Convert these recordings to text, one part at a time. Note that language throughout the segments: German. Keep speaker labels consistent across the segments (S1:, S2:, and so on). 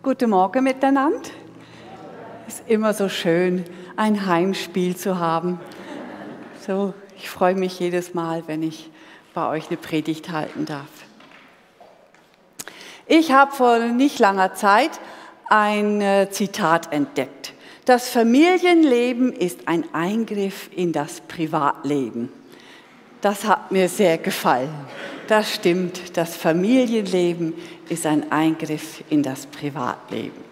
S1: Guten Morgen miteinander. Es ist immer so schön, ein Heimspiel zu haben. So, ich freue mich jedes Mal, wenn ich bei euch eine Predigt halten darf. Ich habe vor nicht langer Zeit ein äh, Zitat entdeckt. Das Familienleben ist ein Eingriff in das Privatleben. Das hat mir sehr gefallen. Das stimmt, das Familienleben ist ein Eingriff in das Privatleben.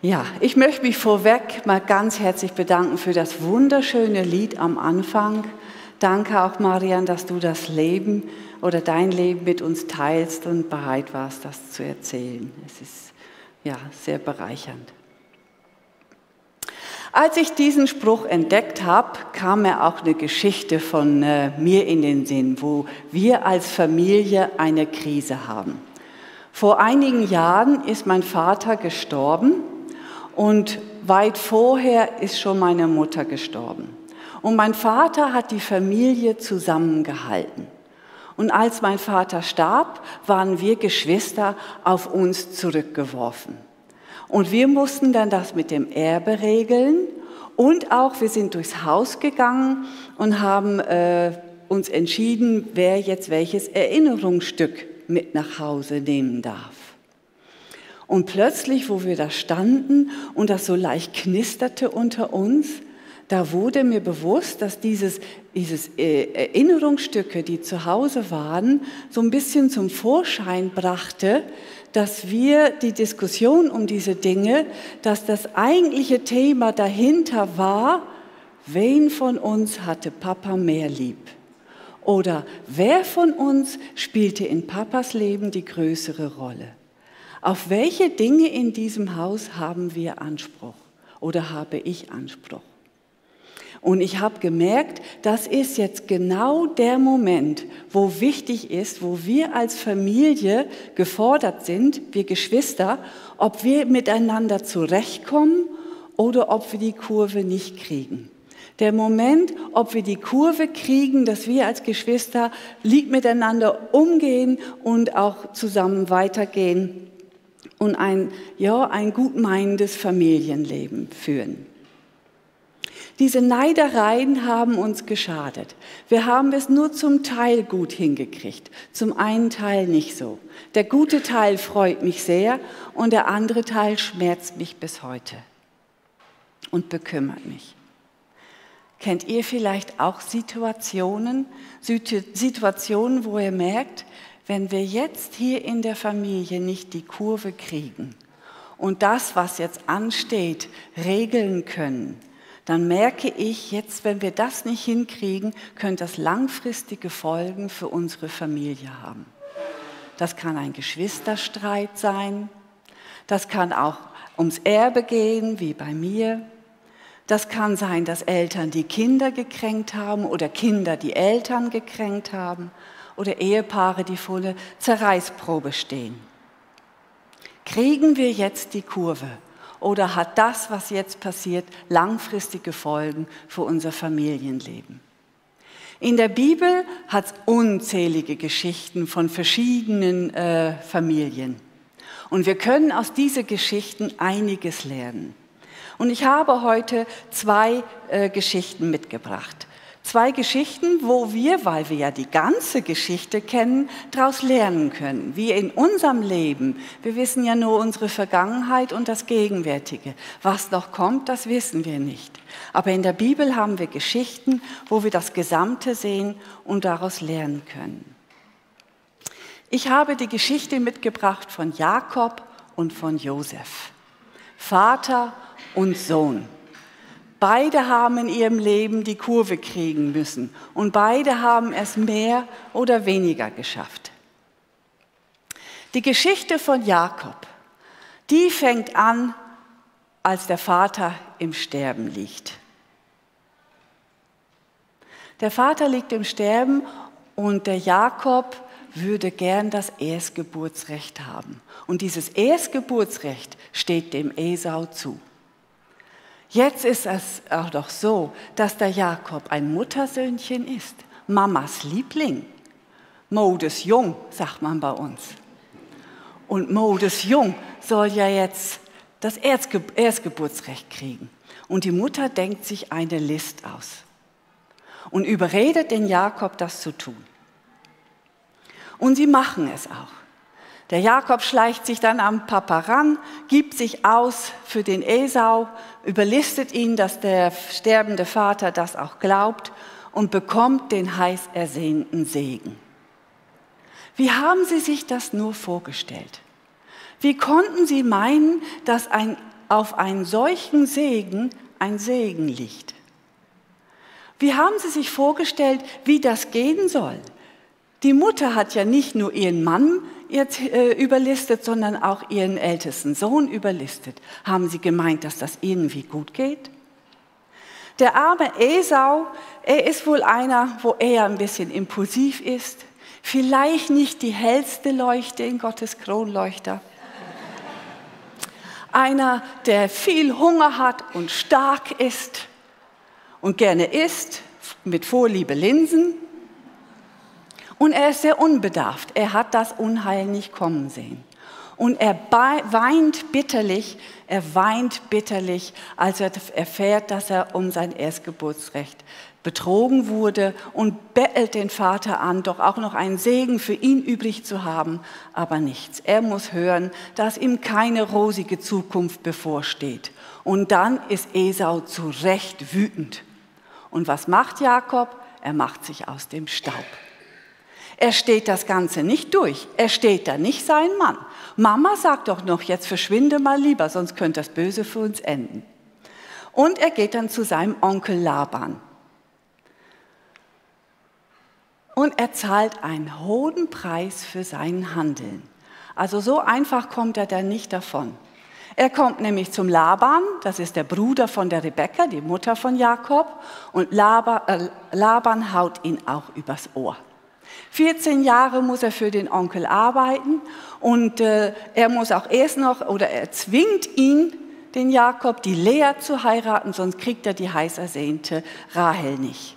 S1: Ja, ich möchte mich vorweg mal ganz herzlich bedanken für das wunderschöne Lied am Anfang. Danke auch, Marian, dass du das Leben oder dein Leben mit uns teilst und bereit warst, das zu erzählen. Es ist ja sehr bereichernd. Als ich diesen Spruch entdeckt habe, kam mir auch eine Geschichte von äh, mir in den Sinn, wo wir als Familie eine Krise haben. Vor einigen Jahren ist mein Vater gestorben und weit vorher ist schon meine Mutter gestorben. Und mein Vater hat die Familie zusammengehalten. Und als mein Vater starb, waren wir Geschwister auf uns zurückgeworfen. Und wir mussten dann das mit dem Erbe regeln und auch wir sind durchs Haus gegangen und haben äh, uns entschieden, wer jetzt welches Erinnerungsstück mit nach Hause nehmen darf. Und plötzlich, wo wir da standen und das so leicht knisterte unter uns, da wurde mir bewusst, dass dieses, dieses äh, Erinnerungsstücke, die zu Hause waren, so ein bisschen zum Vorschein brachte, dass wir die Diskussion um diese Dinge, dass das eigentliche Thema dahinter war, wen von uns hatte Papa mehr lieb? Oder wer von uns spielte in Papas Leben die größere Rolle? Auf welche Dinge in diesem Haus haben wir Anspruch oder habe ich Anspruch? Und ich habe gemerkt, das ist jetzt genau der Moment, wo wichtig ist, wo wir als Familie gefordert sind, wir Geschwister, ob wir miteinander zurechtkommen oder ob wir die Kurve nicht kriegen. Der Moment, ob wir die Kurve kriegen, dass wir als Geschwister lieb miteinander umgehen und auch zusammen weitergehen und ein, ja, ein gutmeinendes Familienleben führen. Diese Neidereien haben uns geschadet. Wir haben es nur zum Teil gut hingekriegt, zum einen Teil nicht so. Der gute Teil freut mich sehr und der andere Teil schmerzt mich bis heute und bekümmert mich. Kennt ihr vielleicht auch Situationen, Situationen, wo ihr merkt, wenn wir jetzt hier in der Familie nicht die Kurve kriegen und das, was jetzt ansteht, regeln können, dann merke ich jetzt, wenn wir das nicht hinkriegen, könnte das langfristige Folgen für unsere Familie haben. Das kann ein Geschwisterstreit sein, das kann auch ums Erbe gehen, wie bei mir. Das kann sein, dass Eltern die Kinder gekränkt haben oder Kinder die Eltern gekränkt haben oder Ehepaare, die vor der Zerreißprobe stehen. Kriegen wir jetzt die Kurve? Oder hat das, was jetzt passiert, langfristige Folgen für unser Familienleben? In der Bibel hat es unzählige Geschichten von verschiedenen äh, Familien. Und wir können aus diesen Geschichten einiges lernen. Und ich habe heute zwei äh, Geschichten mitgebracht. Zwei Geschichten, wo wir, weil wir ja die ganze Geschichte kennen, daraus lernen können. Wie in unserem Leben. Wir wissen ja nur unsere Vergangenheit und das Gegenwärtige. Was noch kommt, das wissen wir nicht. Aber in der Bibel haben wir Geschichten, wo wir das Gesamte sehen und daraus lernen können. Ich habe die Geschichte mitgebracht von Jakob und von Josef. Vater und Sohn. Beide haben in ihrem Leben die Kurve kriegen müssen und beide haben es mehr oder weniger geschafft. Die Geschichte von Jakob, die fängt an, als der Vater im Sterben liegt. Der Vater liegt im Sterben und der Jakob würde gern das Erstgeburtsrecht haben. Und dieses Erstgeburtsrecht steht dem Esau zu. Jetzt ist es auch doch so, dass der Jakob ein Muttersöhnchen ist, Mamas Liebling. Modes jung, sagt man bei uns. und Mo, das Jung, soll ja jetzt das Erstgeburtsrecht kriegen. Und die Mutter denkt sich eine List aus und überredet den Jakob, das zu tun. Und sie machen es auch. Der Jakob schleicht sich dann am Papa ran, gibt sich aus für den Esau, überlistet ihn, dass der sterbende Vater das auch glaubt und bekommt den heiß ersehnten Segen. Wie haben Sie sich das nur vorgestellt? Wie konnten Sie meinen, dass ein, auf einen solchen Segen ein Segen liegt? Wie haben Sie sich vorgestellt, wie das gehen soll? Die Mutter hat ja nicht nur ihren Mann jetzt, äh, überlistet, sondern auch ihren ältesten Sohn überlistet. Haben Sie gemeint, dass das irgendwie gut geht? Der arme Esau, er ist wohl einer, wo er ein bisschen impulsiv ist. Vielleicht nicht die hellste Leuchte in Gottes Kronleuchter. Einer, der viel Hunger hat und stark ist und gerne isst, mit Vorliebe Linsen und er ist sehr unbedarft. Er hat das Unheil nicht kommen sehen. Und er weint bitterlich, er weint bitterlich, als er erfährt, dass er um sein Erstgeburtsrecht betrogen wurde und bettelt den Vater an, doch auch noch einen Segen für ihn übrig zu haben, aber nichts. Er muss hören, dass ihm keine rosige Zukunft bevorsteht. Und dann ist Esau zu Recht wütend. Und was macht Jakob? Er macht sich aus dem Staub. Er steht das Ganze nicht durch. Er steht da nicht sein Mann. Mama sagt doch noch, jetzt verschwinde mal lieber, sonst könnte das Böse für uns enden. Und er geht dann zu seinem Onkel Laban. Und er zahlt einen hohen Preis für seinen Handeln. Also so einfach kommt er da nicht davon. Er kommt nämlich zum Laban, das ist der Bruder von der Rebekka, die Mutter von Jakob, und Laban, äh, Laban haut ihn auch übers Ohr. 14 Jahre muss er für den Onkel arbeiten und äh, er muss auch erst noch, oder er zwingt ihn, den Jakob, die Lea zu heiraten, sonst kriegt er die heiß ersehnte Rahel nicht.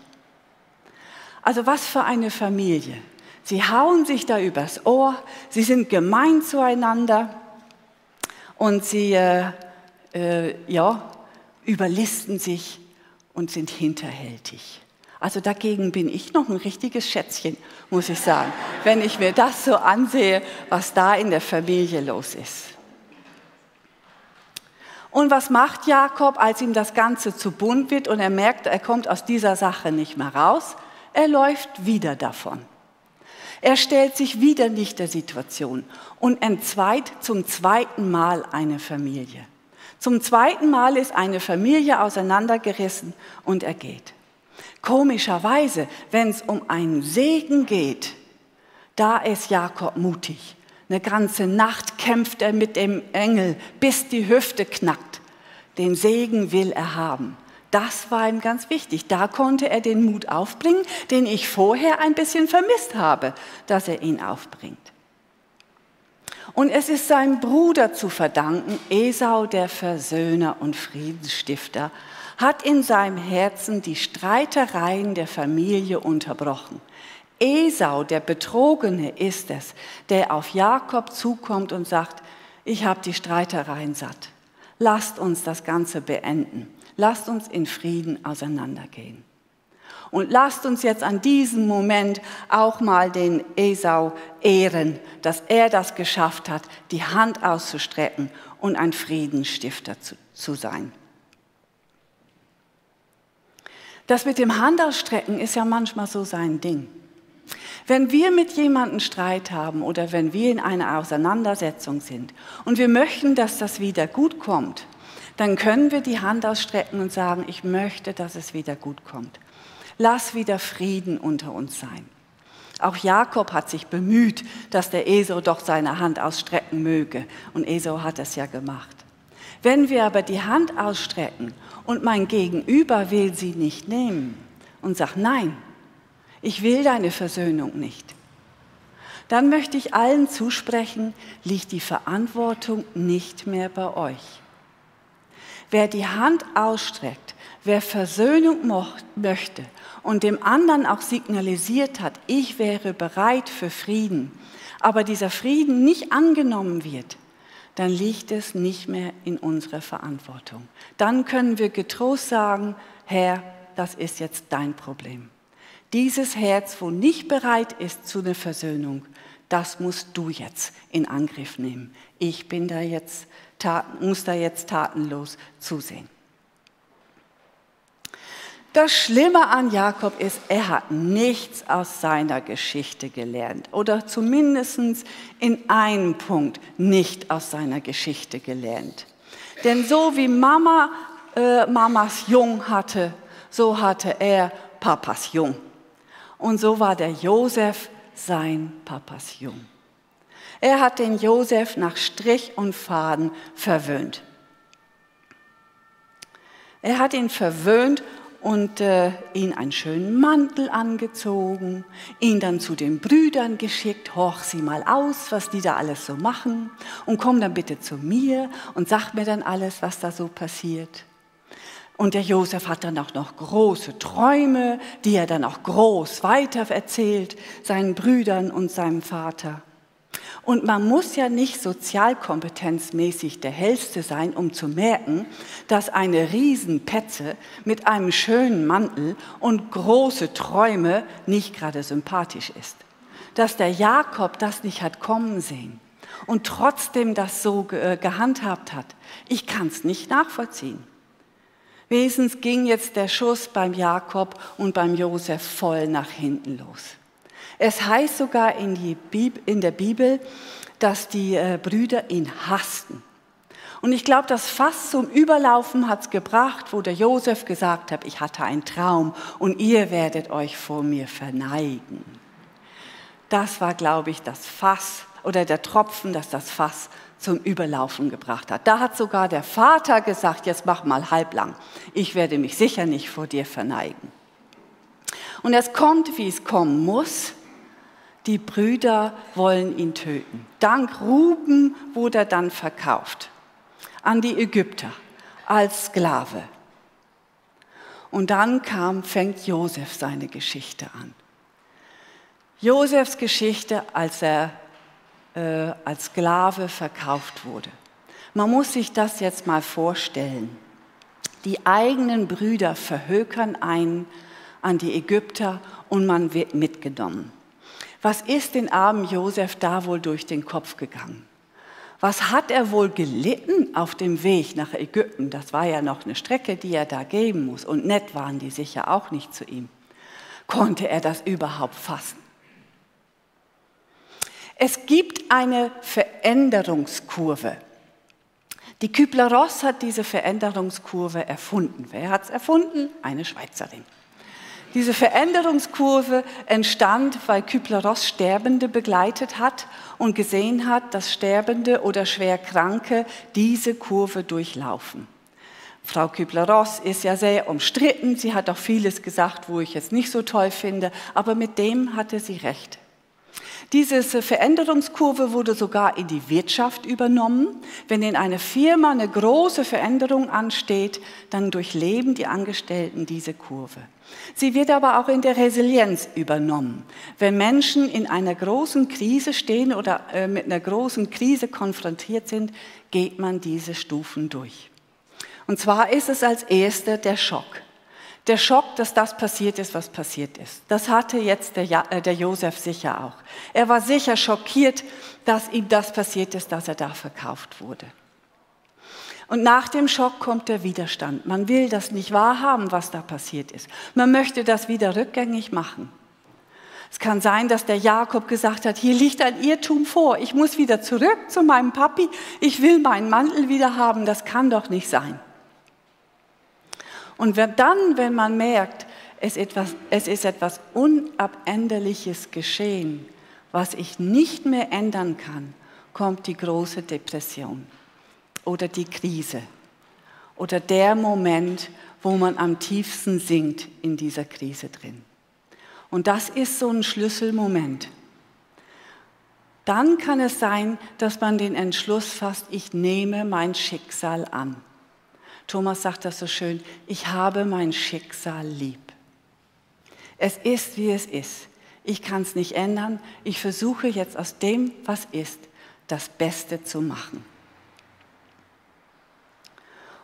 S1: Also was für eine Familie. Sie hauen sich da übers Ohr, sie sind gemein zueinander und sie äh, äh, ja, überlisten sich und sind hinterhältig. Also dagegen bin ich noch ein richtiges Schätzchen, muss ich sagen, wenn ich mir das so ansehe, was da in der Familie los ist. Und was macht Jakob, als ihm das Ganze zu bunt wird und er merkt, er kommt aus dieser Sache nicht mehr raus? Er läuft wieder davon. Er stellt sich wieder nicht der Situation und entzweit zum zweiten Mal eine Familie. Zum zweiten Mal ist eine Familie auseinandergerissen und er geht. Komischerweise, wenn es um einen Segen geht, da ist Jakob mutig. Eine ganze Nacht kämpft er mit dem Engel, bis die Hüfte knackt. Den Segen will er haben. Das war ihm ganz wichtig. Da konnte er den Mut aufbringen, den ich vorher ein bisschen vermisst habe, dass er ihn aufbringt. Und es ist seinem Bruder zu verdanken, Esau der Versöhner und Friedensstifter, hat in seinem Herzen die Streitereien der Familie unterbrochen. Esau, der Betrogene, ist es, der auf Jakob zukommt und sagt, ich habe die Streitereien satt. Lasst uns das Ganze beenden. Lasst uns in Frieden auseinandergehen. Und lasst uns jetzt an diesem Moment auch mal den Esau ehren, dass er das geschafft hat, die Hand auszustrecken und ein Friedensstifter zu, zu sein. Das mit dem Handausstrecken ist ja manchmal so sein Ding. Wenn wir mit jemandem Streit haben oder wenn wir in einer Auseinandersetzung sind und wir möchten, dass das wieder gut kommt, dann können wir die Hand ausstrecken und sagen, ich möchte, dass es wieder gut kommt. Lass wieder Frieden unter uns sein. Auch Jakob hat sich bemüht, dass der Esau doch seine Hand ausstrecken möge. Und Esau hat es ja gemacht. Wenn wir aber die Hand ausstrecken und mein Gegenüber will sie nicht nehmen und sagt, nein, ich will deine Versöhnung nicht, dann möchte ich allen zusprechen, liegt die Verantwortung nicht mehr bei euch. Wer die Hand ausstreckt, wer Versöhnung möchte und dem anderen auch signalisiert hat, ich wäre bereit für Frieden, aber dieser Frieden nicht angenommen wird, dann liegt es nicht mehr in unserer Verantwortung. Dann können wir getrost sagen, Herr, das ist jetzt dein Problem. Dieses Herz, wo nicht bereit ist zu einer Versöhnung, das musst du jetzt in Angriff nehmen. Ich bin da jetzt, muss da jetzt tatenlos zusehen. Das Schlimme an Jakob ist, er hat nichts aus seiner Geschichte gelernt oder zumindest in einem Punkt nicht aus seiner Geschichte gelernt. Denn so wie Mama äh, Mamas Jung hatte, so hatte er Papas Jung. Und so war der Josef sein Papas Jung. Er hat den Josef nach Strich und Faden verwöhnt. Er hat ihn verwöhnt und äh, ihn einen schönen Mantel angezogen, ihn dann zu den Brüdern geschickt, horch sie mal aus, was die da alles so machen und komm dann bitte zu mir und sag mir dann alles, was da so passiert. Und der Josef hat dann auch noch große Träume, die er dann auch groß weiter erzählt, seinen Brüdern und seinem Vater. Und man muss ja nicht sozialkompetenzmäßig der Hellste sein, um zu merken, dass eine Riesenpetze mit einem schönen Mantel und große Träume nicht gerade sympathisch ist. Dass der Jakob das nicht hat kommen sehen und trotzdem das so äh, gehandhabt hat, ich kann es nicht nachvollziehen. Wesens ging jetzt der Schuss beim Jakob und beim Josef voll nach hinten los. Es heißt sogar in, in der Bibel, dass die äh, Brüder ihn hassten. Und ich glaube, das Fass zum Überlaufen hat es gebracht, wo der Josef gesagt hat, ich hatte einen Traum und ihr werdet euch vor mir verneigen. Das war, glaube ich, das Fass oder der Tropfen, das das Fass zum Überlaufen gebracht hat. Da hat sogar der Vater gesagt, jetzt mach mal halblang. Ich werde mich sicher nicht vor dir verneigen. Und es kommt, wie es kommen muss. Die Brüder wollen ihn töten. Dank Ruben wurde er dann verkauft an die Ägypter als Sklave. Und dann kam, fängt Josef seine Geschichte an. Josefs Geschichte, als er äh, als Sklave verkauft wurde. Man muss sich das jetzt mal vorstellen. Die eigenen Brüder verhökern einen an die Ägypter und man wird mitgenommen. Was ist den armen Josef da wohl durch den Kopf gegangen? Was hat er wohl gelitten auf dem Weg nach Ägypten? Das war ja noch eine Strecke, die er da geben muss. Und nett waren die sicher auch nicht zu ihm. Konnte er das überhaupt fassen? Es gibt eine Veränderungskurve. Die Kübler-Ross hat diese Veränderungskurve erfunden. Wer hat es erfunden? Eine Schweizerin. Diese Veränderungskurve entstand, weil Kübler-Ross Sterbende begleitet hat und gesehen hat, dass Sterbende oder Schwerkranke diese Kurve durchlaufen. Frau Kübler-Ross ist ja sehr umstritten. Sie hat auch vieles gesagt, wo ich es nicht so toll finde, aber mit dem hatte sie recht. Diese Veränderungskurve wurde sogar in die Wirtschaft übernommen. Wenn in einer Firma eine große Veränderung ansteht, dann durchleben die Angestellten diese Kurve. Sie wird aber auch in der Resilienz übernommen. Wenn Menschen in einer großen Krise stehen oder äh, mit einer großen Krise konfrontiert sind, geht man diese Stufen durch. Und zwar ist es als erster der Schock. Der Schock, dass das passiert ist, was passiert ist. Das hatte jetzt der, ja äh, der Josef sicher auch. Er war sicher schockiert, dass ihm das passiert ist, dass er da verkauft wurde. Und nach dem Schock kommt der Widerstand. Man will das nicht wahrhaben, was da passiert ist. Man möchte das wieder rückgängig machen. Es kann sein, dass der Jakob gesagt hat, hier liegt ein Irrtum vor, ich muss wieder zurück zu meinem Papi, ich will meinen Mantel wieder haben, das kann doch nicht sein. Und dann, wenn man merkt, es, etwas, es ist etwas Unabänderliches geschehen, was ich nicht mehr ändern kann, kommt die große Depression oder die Krise oder der Moment, wo man am tiefsten sinkt in dieser Krise drin. Und das ist so ein Schlüsselmoment. Dann kann es sein, dass man den Entschluss fasst, ich nehme mein Schicksal an. Thomas sagt das so schön, ich habe mein Schicksal lieb. Es ist, wie es ist. ich kann es nicht ändern, ich versuche jetzt aus dem, was ist, das Beste zu machen.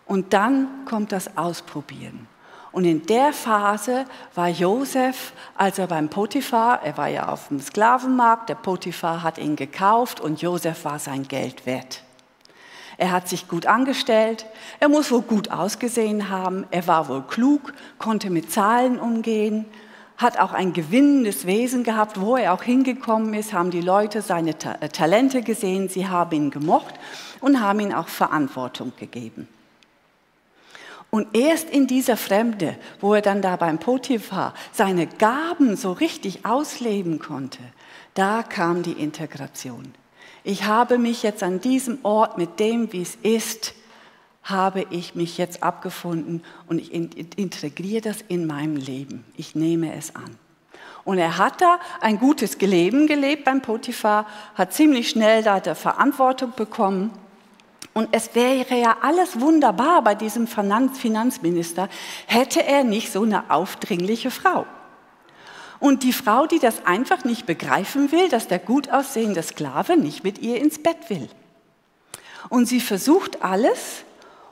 S1: Und dann kommt das Ausprobieren. Und in der Phase war Josef, als er beim Potiphar, er war ja auf dem Sklavenmarkt, der Potiphar hat ihn gekauft und Josef war sein Geld wert. Er hat sich gut angestellt, er muss wohl gut ausgesehen haben, er war wohl klug, konnte mit Zahlen umgehen, hat auch ein gewinnendes Wesen gehabt, wo er auch hingekommen ist, haben die Leute seine Ta äh, Talente gesehen, sie haben ihn gemocht und haben ihm auch Verantwortung gegeben. Und erst in dieser Fremde, wo er dann da beim Potiphar seine Gaben so richtig ausleben konnte, da kam die Integration. Ich habe mich jetzt an diesem Ort mit dem, wie es ist, habe ich mich jetzt abgefunden und ich integriere das in meinem Leben. Ich nehme es an. Und er hat da ein gutes Leben gelebt beim Potiphar, hat ziemlich schnell da der Verantwortung bekommen. Und es wäre ja alles wunderbar bei diesem Finanzminister, hätte er nicht so eine aufdringliche Frau. Und die Frau, die das einfach nicht begreifen will, dass der gut aussehende Sklave nicht mit ihr ins Bett will. Und sie versucht alles,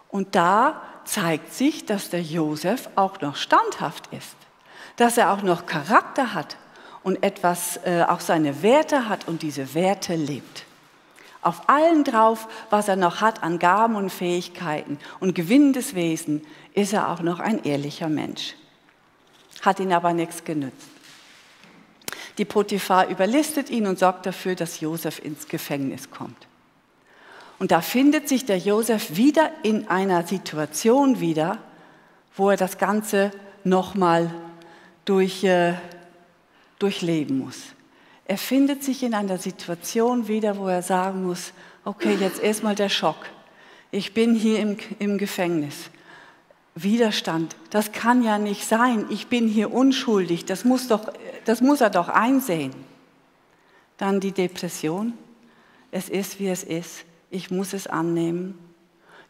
S1: und da zeigt sich, dass der Josef auch noch standhaft ist, dass er auch noch Charakter hat und etwas, äh, auch seine Werte hat und diese Werte lebt. Auf allen drauf, was er noch hat an Gaben und Fähigkeiten und gewinnendes Wesen, ist er auch noch ein ehrlicher Mensch. Hat ihn aber nichts genützt. Die Potiphar überlistet ihn und sorgt dafür, dass Josef ins Gefängnis kommt. Und da findet sich der Josef wieder in einer Situation wieder, wo er das Ganze nochmal durch, äh, durchleben muss. Er findet sich in einer Situation wieder, wo er sagen muss, okay, jetzt erstmal der Schock. Ich bin hier im, im Gefängnis. Widerstand, das kann ja nicht sein. Ich bin hier unschuldig. Das muss, doch, das muss er doch einsehen. Dann die Depression. Es ist, wie es ist ich muss es annehmen.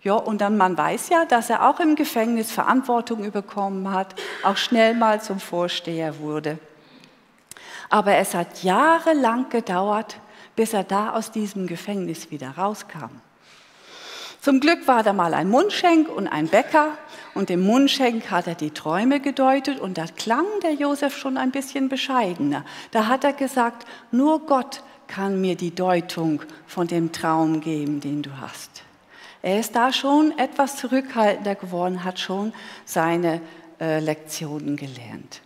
S1: Ja, und dann man weiß ja, dass er auch im Gefängnis Verantwortung bekommen hat, auch schnell mal zum Vorsteher wurde. Aber es hat jahrelang gedauert, bis er da aus diesem Gefängnis wieder rauskam. Zum Glück war da mal ein Mundschenk und ein Bäcker und dem Mundschenk hat er die Träume gedeutet und da klang der Josef schon ein bisschen bescheidener. Da hat er gesagt, nur Gott kann mir die Deutung von dem Traum geben, den du hast. Er ist da schon etwas zurückhaltender geworden, hat schon seine äh, Lektionen gelernt.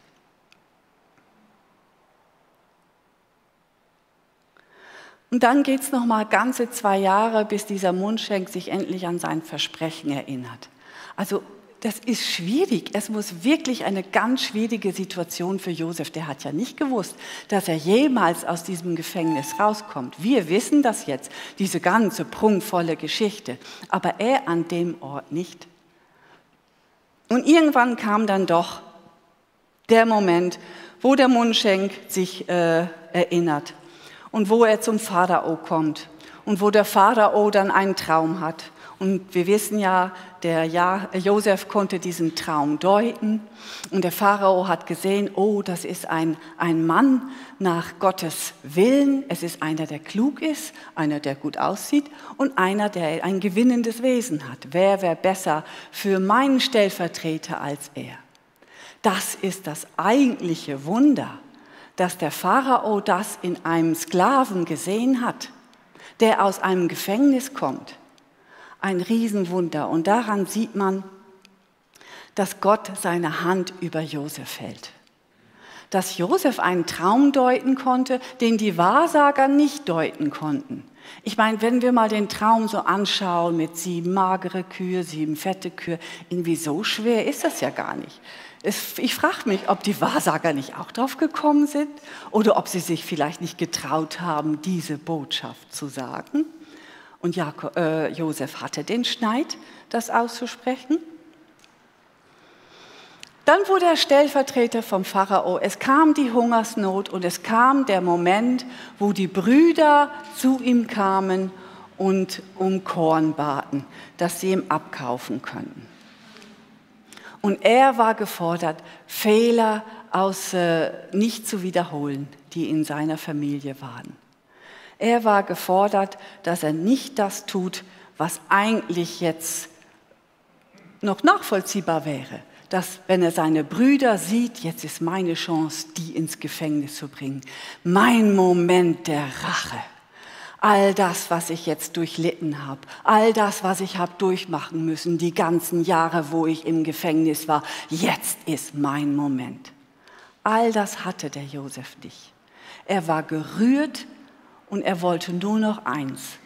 S1: Und dann geht es noch mal ganze zwei Jahre, bis dieser Mundschenk sich endlich an sein Versprechen erinnert. Also das ist schwierig. Es muss wirklich eine ganz schwierige Situation für Josef. Der hat ja nicht gewusst, dass er jemals aus diesem Gefängnis rauskommt. Wir wissen das jetzt, diese ganze prunkvolle Geschichte, aber er an dem Ort nicht. Und irgendwann kam dann doch der Moment, wo der Mundschenk sich äh, erinnert und wo er zum Pharao kommt und wo der Pharao dann einen Traum hat und wir wissen ja, der Josef konnte diesen Traum deuten. Und der Pharao hat gesehen, oh, das ist ein, ein Mann nach Gottes Willen. Es ist einer, der klug ist, einer, der gut aussieht und einer, der ein gewinnendes Wesen hat. Wer wäre besser für meinen Stellvertreter als er? Das ist das eigentliche Wunder, dass der Pharao das in einem Sklaven gesehen hat, der aus einem Gefängnis kommt ein Riesenwunder. Und daran sieht man, dass Gott seine Hand über Josef hält. Dass Josef einen Traum deuten konnte, den die Wahrsager nicht deuten konnten. Ich meine, wenn wir mal den Traum so anschauen mit sieben magere Kühe, sieben fette Kühe, irgendwie so schwer ist das ja gar nicht. Ich frage mich, ob die Wahrsager nicht auch drauf gekommen sind oder ob sie sich vielleicht nicht getraut haben, diese Botschaft zu sagen. Und Jakob, äh, Josef hatte den Schneid, das auszusprechen. Dann wurde er Stellvertreter vom Pharao. Es kam die Hungersnot und es kam der Moment, wo die Brüder zu ihm kamen und um Korn baten, das sie ihm abkaufen könnten. Und er war gefordert, Fehler aus, äh, nicht zu wiederholen, die in seiner Familie waren. Er war gefordert, dass er nicht das tut, was eigentlich jetzt noch nachvollziehbar wäre. Dass, wenn er seine Brüder sieht, jetzt ist meine Chance, die ins Gefängnis zu bringen. Mein Moment der Rache. All das, was ich jetzt durchlitten habe, all das, was ich habe durchmachen müssen, die ganzen Jahre, wo ich im Gefängnis war, jetzt ist mein Moment. All das hatte der Josef nicht. Er war gerührt und er wollte nur noch eins,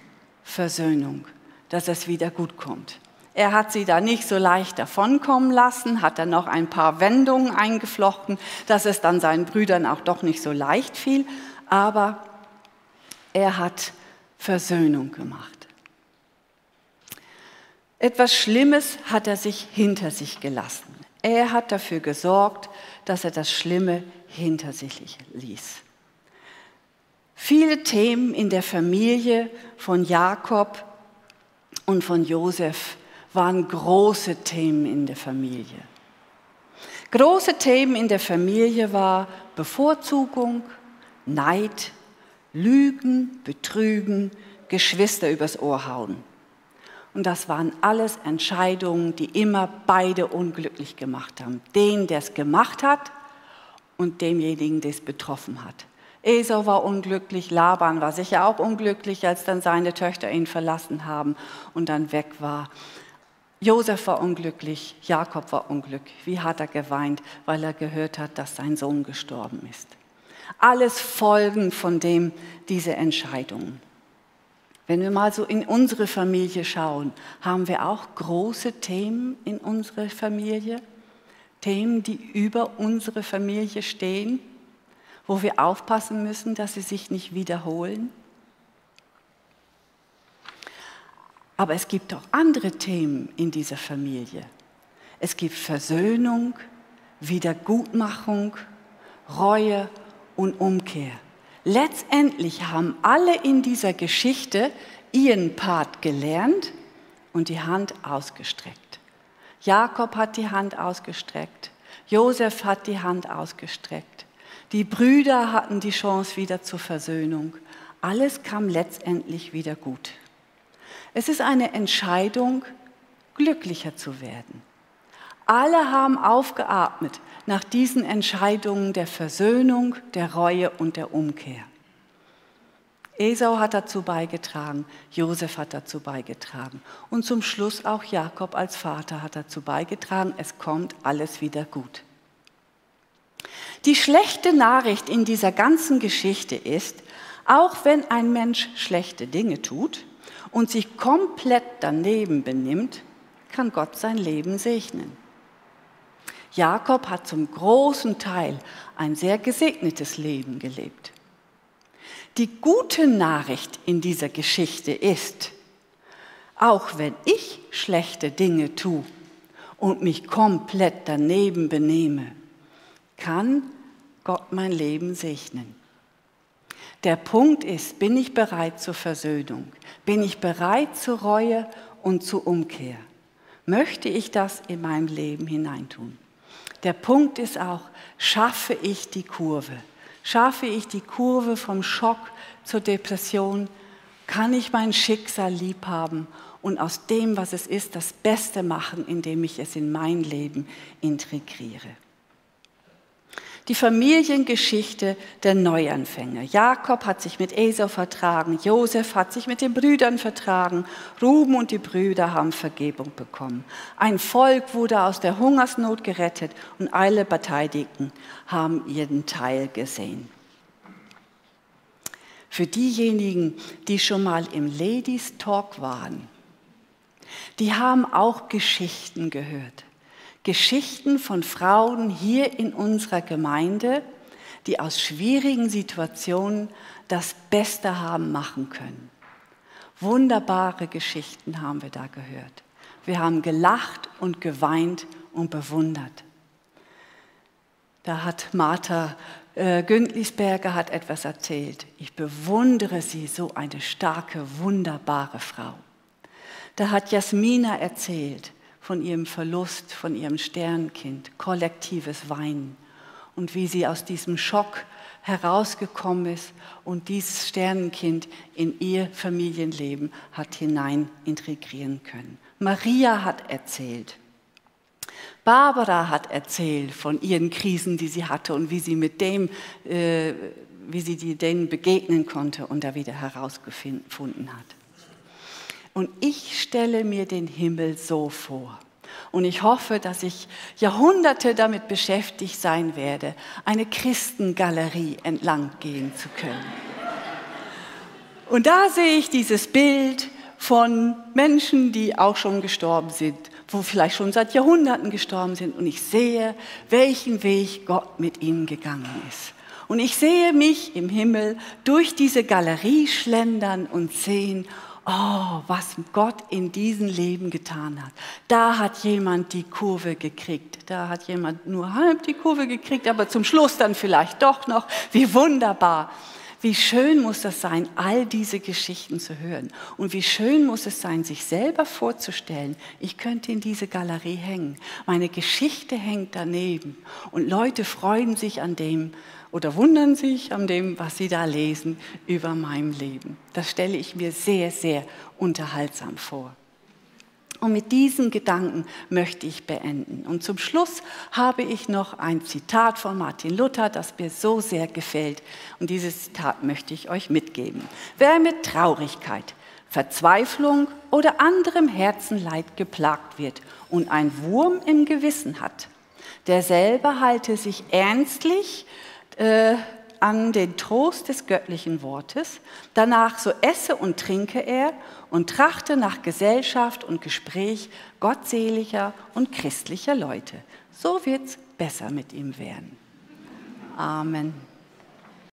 S1: Versöhnung, dass es wieder gut kommt. Er hat sie da nicht so leicht davonkommen lassen, hat dann noch ein paar Wendungen eingeflochten, dass es dann seinen Brüdern auch doch nicht so leicht fiel, aber er hat Versöhnung gemacht. Etwas Schlimmes hat er sich hinter sich gelassen. Er hat dafür gesorgt, dass er das Schlimme hinter sich ließ. Viele Themen in der Familie von Jakob und von Josef waren große Themen in der Familie. Große Themen in der Familie war Bevorzugung, Neid, Lügen, Betrügen, Geschwister übers Ohr hauen. Und das waren alles Entscheidungen, die immer beide unglücklich gemacht haben. Den, der es gemacht hat und demjenigen, der es betroffen hat. Esau war unglücklich, Laban war sicher auch unglücklich, als dann seine Töchter ihn verlassen haben und dann weg war. Josef war unglücklich, Jakob war unglücklich. Wie hat er geweint, weil er gehört hat, dass sein Sohn gestorben ist. Alles Folgen von dem, diese Entscheidungen. Wenn wir mal so in unsere Familie schauen, haben wir auch große Themen in unserer Familie, Themen, die über unsere Familie stehen, wo wir aufpassen müssen, dass sie sich nicht wiederholen. Aber es gibt auch andere Themen in dieser Familie. Es gibt Versöhnung, Wiedergutmachung, Reue und Umkehr. Letztendlich haben alle in dieser Geschichte ihren Part gelernt und die Hand ausgestreckt. Jakob hat die Hand ausgestreckt, Josef hat die Hand ausgestreckt, die Brüder hatten die Chance wieder zur Versöhnung. Alles kam letztendlich wieder gut. Es ist eine Entscheidung, glücklicher zu werden. Alle haben aufgeatmet nach diesen Entscheidungen der Versöhnung, der Reue und der Umkehr. Esau hat dazu beigetragen, Josef hat dazu beigetragen und zum Schluss auch Jakob als Vater hat dazu beigetragen, es kommt alles wieder gut. Die schlechte Nachricht in dieser ganzen Geschichte ist, auch wenn ein Mensch schlechte Dinge tut und sich komplett daneben benimmt, kann Gott sein Leben segnen. Jakob hat zum großen Teil ein sehr gesegnetes Leben gelebt. Die gute Nachricht in dieser Geschichte ist, auch wenn ich schlechte Dinge tue und mich komplett daneben benehme, kann Gott mein Leben segnen. Der Punkt ist, bin ich bereit zur Versöhnung? Bin ich bereit zur Reue und zur Umkehr? Möchte ich das in meinem Leben hineintun? Der Punkt ist auch, schaffe ich die Kurve? Schaffe ich die Kurve vom Schock zur Depression? Kann ich mein Schicksal lieb haben und aus dem, was es ist, das Beste machen, indem ich es in mein Leben integriere? Die Familiengeschichte der Neuanfänger. Jakob hat sich mit Esau vertragen, Josef hat sich mit den Brüdern vertragen, Ruben und die Brüder haben Vergebung bekommen. Ein Volk wurde aus der Hungersnot gerettet und alle Beteiligten haben ihren Teil gesehen. Für diejenigen, die schon mal im Ladies Talk waren, die haben auch Geschichten gehört. Geschichten von Frauen hier in unserer Gemeinde, die aus schwierigen Situationen das Beste haben machen können. Wunderbare Geschichten haben wir da gehört. Wir haben gelacht und geweint und bewundert. Da hat Martha äh, Gündlisberger hat etwas erzählt. Ich bewundere sie, so eine starke, wunderbare Frau. Da hat Jasmina erzählt, von ihrem Verlust, von ihrem Sternkind, kollektives Weinen und wie sie aus diesem Schock herausgekommen ist und dieses Sternenkind in ihr Familienleben hat hinein integrieren können. Maria hat erzählt. Barbara hat erzählt von ihren Krisen, die sie hatte und wie sie mit dem, äh, wie sie denen begegnen konnte und da wieder herausgefunden hat. Und ich stelle mir den Himmel so vor. Und ich hoffe, dass ich Jahrhunderte damit beschäftigt sein werde, eine Christengalerie entlang gehen zu können. Und da sehe ich dieses Bild von Menschen, die auch schon gestorben sind, wo vielleicht schon seit Jahrhunderten gestorben sind. Und ich sehe, welchen Weg Gott mit ihnen gegangen ist. Und ich sehe mich im Himmel durch diese Galerie schlendern und sehen, oh, was Gott in diesem Leben getan hat. Da hat jemand die Kurve gekriegt. Da hat jemand nur halb die Kurve gekriegt, aber zum Schluss dann vielleicht doch noch. Wie wunderbar. Wie schön muss das sein, all diese Geschichten zu hören. Und wie schön muss es sein, sich selber vorzustellen, ich könnte in diese Galerie hängen. Meine Geschichte hängt daneben. Und Leute freuen sich an dem, oder wundern sich an dem, was sie da lesen über mein Leben. Das stelle ich mir sehr, sehr unterhaltsam vor. Und mit diesen Gedanken möchte ich beenden. Und zum Schluss habe ich noch ein Zitat von Martin Luther, das mir so sehr gefällt. Und dieses Zitat möchte ich euch mitgeben. Wer mit Traurigkeit, Verzweiflung oder anderem Herzenleid geplagt wird und ein Wurm im Gewissen hat, derselbe halte sich ernstlich äh, an den Trost des göttlichen Wortes. Danach so esse und trinke er und trachte nach Gesellschaft und Gespräch gottseliger und christlicher Leute. So wird's besser mit ihm werden. Amen.